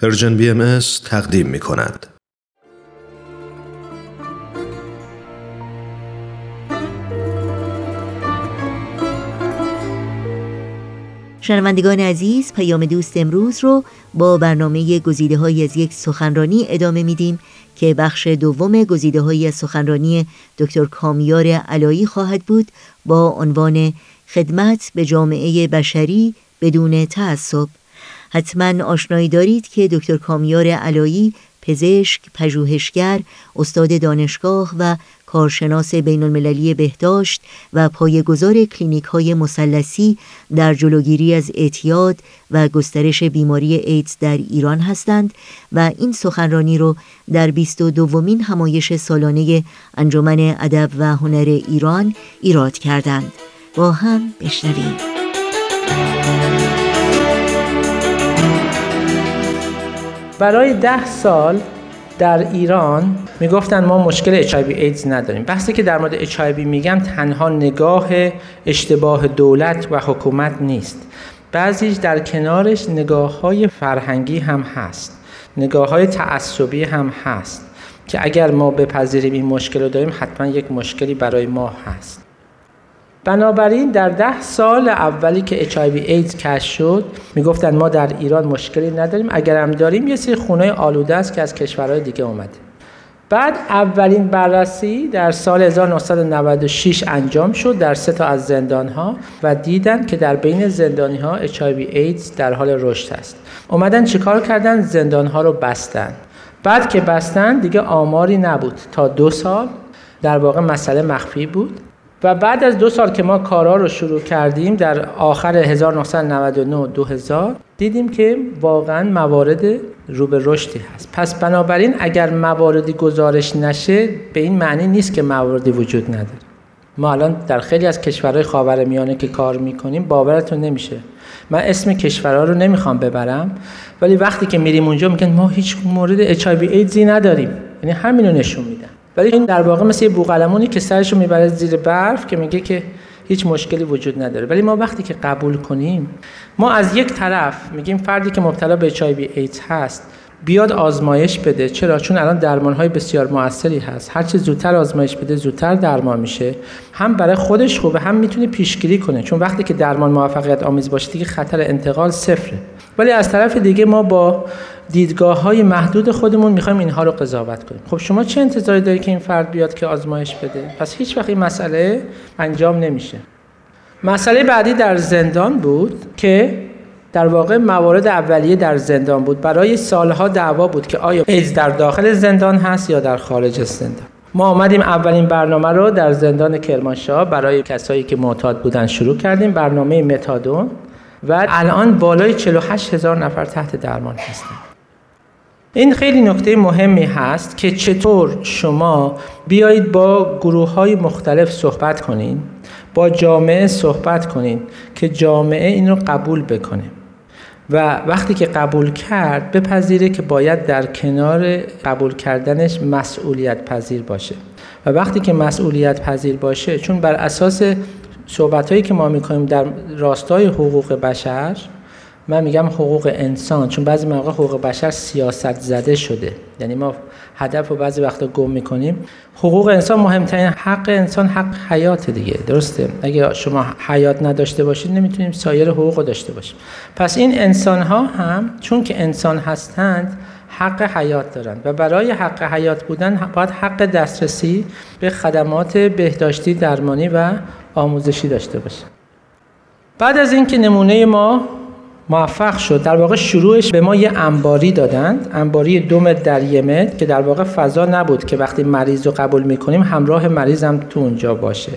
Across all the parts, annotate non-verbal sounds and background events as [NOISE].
پرژن بی ام تقدیم می کند. شنوندگان عزیز پیام دوست امروز رو با برنامه گزیده های از یک سخنرانی ادامه میدیم که بخش دوم گزیده های از سخنرانی دکتر کامیار علایی خواهد بود با عنوان خدمت به جامعه بشری بدون تعصب حتما آشنایی دارید که دکتر کامیار علایی پزشک، پژوهشگر، استاد دانشگاه و کارشناس بین المللی بهداشت و پایگزار کلینیک های مسلسی در جلوگیری از اعتیاد و گسترش بیماری ایدز در ایران هستند و این سخنرانی رو در 22 دومین همایش سالانه انجمن ادب و هنر ایران ایراد کردند. با هم بشنویم. برای ده سال در ایران می‌گفتن ما مشکل HIV ایدز نداریم. بحثی که در مورد HIV میگم تنها نگاه اشتباه دولت و حکومت نیست. بعضیش در کنارش نگاه های فرهنگی هم هست. نگاه های تعصبی هم هست که اگر ما بپذیریم این مشکل رو داریم حتما یک مشکلی برای ما هست. بنابراین در ده سال اولی که HIV ایدز کش شد می‌گفتن ما در ایران مشکلی نداریم اگر هم داریم یه سری خونه آلوده است که از کشورهای دیگه اومده. بعد اولین بررسی در سال 1996 انجام شد در سه تا از زندان ها و دیدن که در بین زندانی ها HIV ایدز در حال رشد است. اومدن چیکار کردن؟ زندان ها رو بستن. بعد که بستن دیگه آماری نبود. تا دو سال در واقع مسئله مخفی بود. و بعد از دو سال که ما کارا رو شروع کردیم در آخر 1999 2000 دیدیم که واقعا موارد رو به رشدی هست. پس بنابراین اگر مواردی گزارش نشه به این معنی نیست که مواردی وجود نداره. ما الان در خیلی از کشورهای خاورمیانه که کار می‌کنیم باورتون نمیشه. من اسم کشورها رو نمی‌خوام ببرم ولی وقتی که میریم اونجا میگن ما هیچ مورد HIV ایدزی نداریم. یعنی همین رو نشون میدن. ولی این در واقع مثل یه بوقلمونی که سرشو می‌بره زیر برف که میگه که هیچ مشکلی وجود نداره. ولی ما وقتی که قبول کنیم ما از یک طرف میگیم فردی که مبتلا به HIV ایدز هست بیاد آزمایش بده. چرا؟ چون الان درمان های بسیار موثری هست. هر چه زودتر آزمایش بده زودتر درمان میشه. هم برای خودش خوبه هم می‌تونه پیشگیری کنه. چون وقتی که درمان موفقیت آمیز باشه دیگه خطر انتقال صفره. ولی از طرف دیگه ما با دیدگاه های محدود خودمون می‌خوایم اینها رو قضاوت کنیم. خب شما چه انتظاری دارید که این فرد بیاد که آزمایش بده؟ پس هیچ وقت این مسئله انجام نمیشه. مسئله بعدی در زندان بود که در واقع موارد اولیه در زندان بود. برای سالها دعوا بود که آیا ایز در داخل زندان هست یا در خارج زندان. ما آمدیم اولین برنامه رو در زندان کرمانشاه برای کسایی که معتاد بودن شروع کردیم برنامه متادون. و الان بالای 48 هزار نفر تحت درمان هستند این خیلی نکته مهمی هست که چطور شما بیایید با گروه های مختلف صحبت کنین با جامعه صحبت کنین که جامعه این رو قبول بکنه. و وقتی که قبول کرد بپذیره که باید در کنار قبول کردنش مسئولیت پذیر باشه. و وقتی که مسئولیت پذیر باشه چون بر اساس صحبت هایی که ما می‌کنیم در راستای حقوق بشر من میگم حقوق انسان چون بعضی مواقع حقوق بشر سیاست زده شده. یعنی ما هدف رو بعضی وقتا گم می‌کنیم. حقوق انسان مهمترین حق انسان حق حیات دیگه. درسته؟ اگه شما حیات نداشته باشید نمی‌تونیم سایر حقوق رو داشته باشیم. پس این انسان ها هم چون که انسان هستند حق حیات دارند و برای حق حیات بودن باید حق دسترسی به خدمات بهداشتی درمانی و آموزشی داشته باشه بعد از اینکه نمونه ما موفق شد. در واقع شروعش به ما یه انباری دادند. انباری دوم در یمت که در واقع فضا نبود که وقتی مریض رو قبول می‌کنیم همراه مریض هم تو اونجا باشه.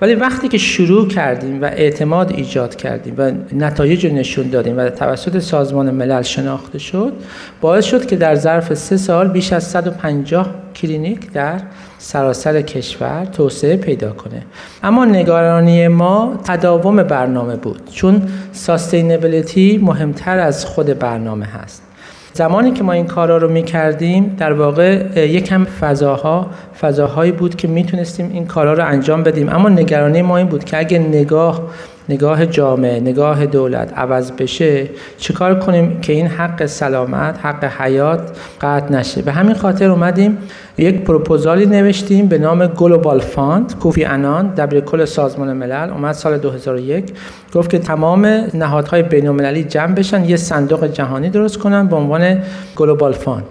ولی وقتی که شروع کردیم و اعتماد ایجاد کردیم و نتایج رو نشون دادیم و توسط سازمان ملل شناخته شد باعث شد که در ظرف سه سال بیش از 150 کلینیک در سراسر کشور توسعه پیدا کنه. اما نگرانی ما تداوم برنامه بود چون ساستینبیلیتی مهمتر از خود برنامه هست. زمانی که ما این کارا رو می کردیم در واقع یکم فضاها فضاهایی بود که می‌تونستیم این کارا رو انجام بدیم. اما نگرانی ما این بود که اگه نگاه نگاه جامعه نگاه دولت عوض بشه چیکار کنیم که این حق سلامت حق حیات قطع نشه؟ به همین خاطر اومدیم یک پروپوزالی نوشتیم به نام Global Fund کوفی انان دبیر کل سازمان ملل. اومد سال 2001 گفت که تمام نهادهای بین المللی جمع بشن یه صندوق جهانی درست کنن به عنوان Global Fund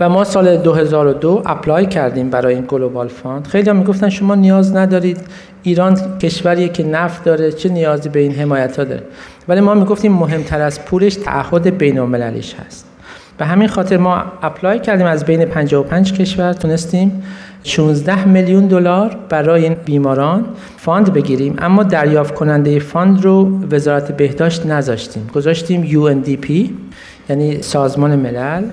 و ما سال 2002 apply کردیم برای این Global Fund خیلی هم می‌گفتن شما نیاز ندارید ایران کشوریه که نفت داره چه نیازی به این حمایت ها داره. ولی ما می‌گفتیم مهمتر از پولش تعهد بین المللیش هست. به همین خاطر ما apply کردیم از بین 55 کشور تونستیم 16 میلیون دلار برای این بیماران fund بگیریم. اما دریافت کننده fund رو وزارت بهداشت نذاشتیم. گذاشتیم UNDP یعنی سازمان ملل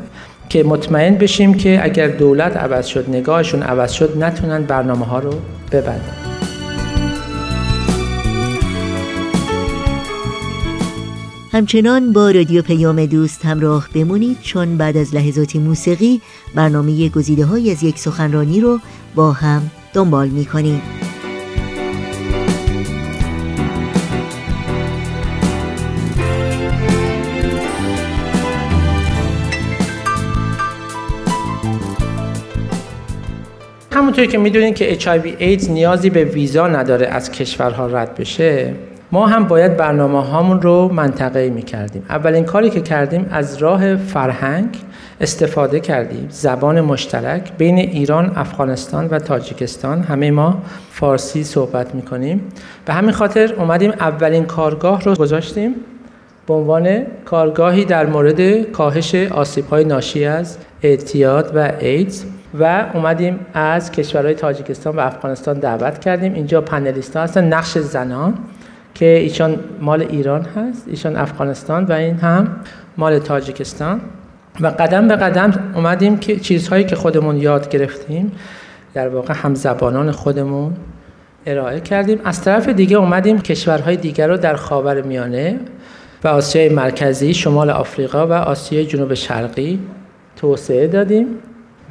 که مطمئن بشیم که اگر دولت عوض شد نگاهشون عوض شد نتونن برنامه ها رو ببندن. همچنان با رادیو پیام دوست همراه بمونید چون بعد از لحظاتی موسیقی برنامه گزیده های از یک سخنرانی رو با هم دنبال می کنیم. همونطوری که می‌دونید که HIV AIDS نیازی به ویزا نداره از کشورها رد بشه ما هم باید برنامه هامون رو منطقه می کردیم اولین کاری که کردیم از راه فرهنگ استفاده کردیم. زبان مشترک بین ایران، افغانستان و تاجیکستان. همه ما فارسی صحبت می کنیم به همین خاطر اومدیم اولین کارگاه رو گذاشتیم. به عنوان کارگاهی در مورد کاهش آسیب های ناشی از اعتیاد و ایدز و اومدیم از کشورهای تاجیکستان و افغانستان دعوت کردیم. اینجا پنلیست ها هستن. نقش زنان. که ایشان مال ایران هست ایشان افغانستان و این هم مال تاجیکستان. و قدم به قدم اومدیم که چیزهایی که خودمون یاد گرفتیم در واقع هم زبانان خودمون ارائه کردیم. از طرف دیگه اومدیم کشورهای دیگر رو در خاور میانه و آسیای مرکزی شمال آفریقا و آسیای جنوب شرقی توسعه دادیم.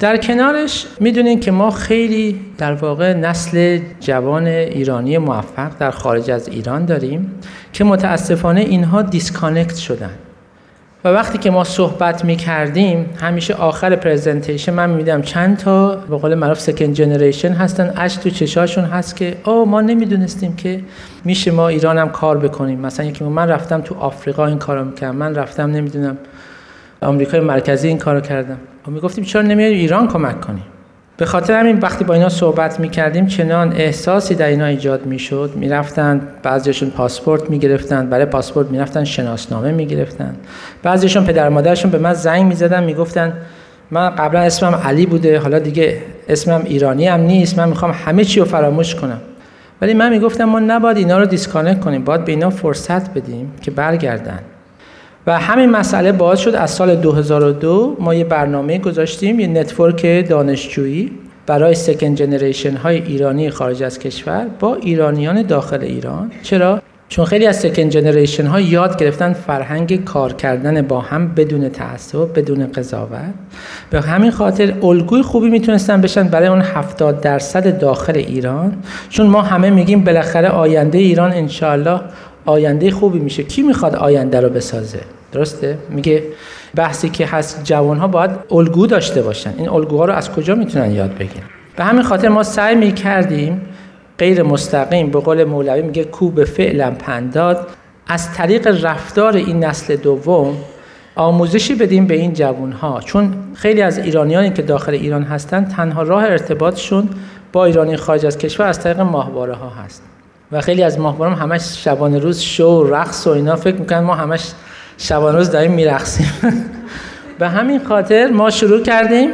در کنارش می‌دونین که ما خیلی در واقع نسل جوان ایرانی موفق در خارج از ایران داریم که متاسفانه اینها disconnect شدن. و وقتی که ما صحبت می کردیم همیشه آخر presentation من میدم چند تا به قول معروف second generation هستن. اشک تو چشاشون هست که او ما نمی‌دونستیم که میشه ما ایران هم کار بکنیم. مثلا یکی من رفتم تو آفریقا این کارو می‌کردم من رفتم نمی‌دونم آمریکای مرکزی این کارو کردم. و می‌گفتیم چرا نمیاد ایران کمک کنیم به خاطر همین وقتی با اینا صحبت می‌کردیم چنان احساسی در اینا ایجاد می‌شد. می‌رفتن بعضیشون پاسپورت می‌گرفتن برای پاسپورت می‌رفتن شناسنامه می‌گرفتن. بعضیشون پدر مادرشون به من زنگ می‌زدن می‌گفتن من قبلا اسمم علی بوده حالا دیگه اسمم ایرانی هم نیست من می‌خوام همه چی رو فراموش کنم. ولی من می‌گفتم ما نباید اینا رو disconnect کنیم باید به اینا فرصت بدیم که برگردن. و همین مسئله باعث شد از سال 2002 ما یه برنامه گذاشتیم یه network دانشجویی برای second generation های ایرانی خارج از کشور با ایرانیان داخل ایران. چرا؟ چون خیلی از سکند جنریشن ها یاد گرفتن فرهنگ کار کردن با هم بدون تعصب بدون قضاوت. به همین خاطر الگوی خوبی می‌تونستن بشن برای اون 70 درصد داخل ایران. چون ما همه میگیم بالاخره آینده ایران انشالله آینده خوبی میشه. کی می‌خواد آینده رو بسازه؟ درسته؟ میگه بحثی که هست جوان ها باید الگو داشته باشن. این الگوها رو از کجا می‌تونن یاد بگیرن؟ به همین خاطر ما سعی می‌کردیم غیر مستقیم به قول مولوی میگه کوب فعلا پنداد. از طریق رفتار این نسل دوم آموزشی بدیم به این جوان ها چون خیلی از ایرانیانی که داخل ایران هستن تنها راه ارتباطشون با ایرانی خارج از کشور از طریق ماهواره ها هست. و خیلی از ماهوارم همش شبانه روز شو رقص و اینا. فکر می‌کنن ما همش شبانه روز داریم میرقصیم. [LAUGHS] به همین خاطر ما شروع کردیم.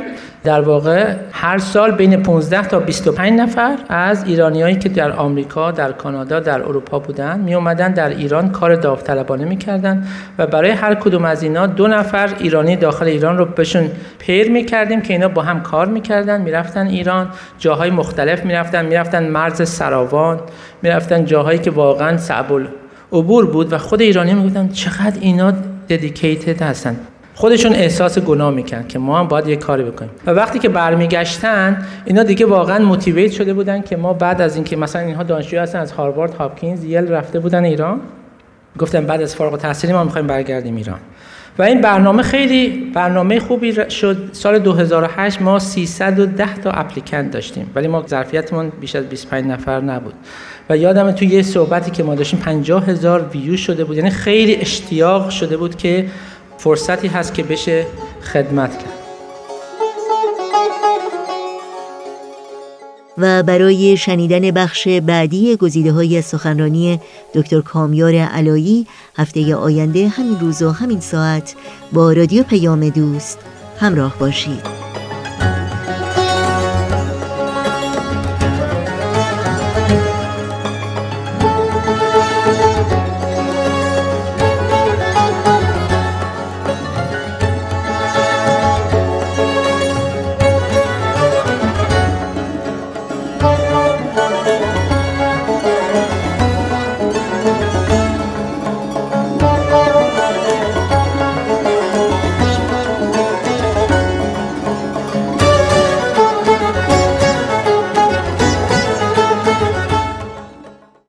در واقع هر سال بین 15 تا 25 نفر از ایرانیایی که در آمریکا، در کانادا، در اروپا بودن می اومدن در ایران کار داوطلبانه می‌کردن و برای هر کدوم از اینا دو نفر ایرانی داخل ایران رو بهشون پیر می‌کردیم که اینا با هم کار می‌کردن می‌رفتن ایران جاهای مختلف می‌رفتن می‌رفتن مرز سراوان می‌رفتن جاهایی که واقعا صعب عبور بود و خود ایرانی می‌گفتن چقدر اینا ددیکیتد هستن. خودشون احساس گناه میکن که ما هم باید یه کاری بکنیم. و وقتی که برمیگشتن اینا دیگه واقعا موتیویت شده بودن که ما بعد از اینکه مثلا اینها دانشجو هستن از هاروارد هاپکینز یل رفته بودن ایران. گفتن بعد از فارغ التحصیلی ما می‌خوایم برگردیم ایران. و این برنامه خیلی برنامه خوبی شد. سال 2008 ما 310 تا اپلیکنت داشتیم. ولی ما ظرفیتمون بیش از 25 نفر نبود. و یادم تو یه صحبتی که ما داشتیم 50 هزار ویو شده بود. یعنی خیلی اشتیاق شده بود که فرصتی هست که بشه خدمت کرد. و برای شنیدن بخش بعدی گزیده های سخنرانی دکتر کامیار علایی هفته آینده همین روز و همین ساعت با رادیو پیام دوست همراه باشید.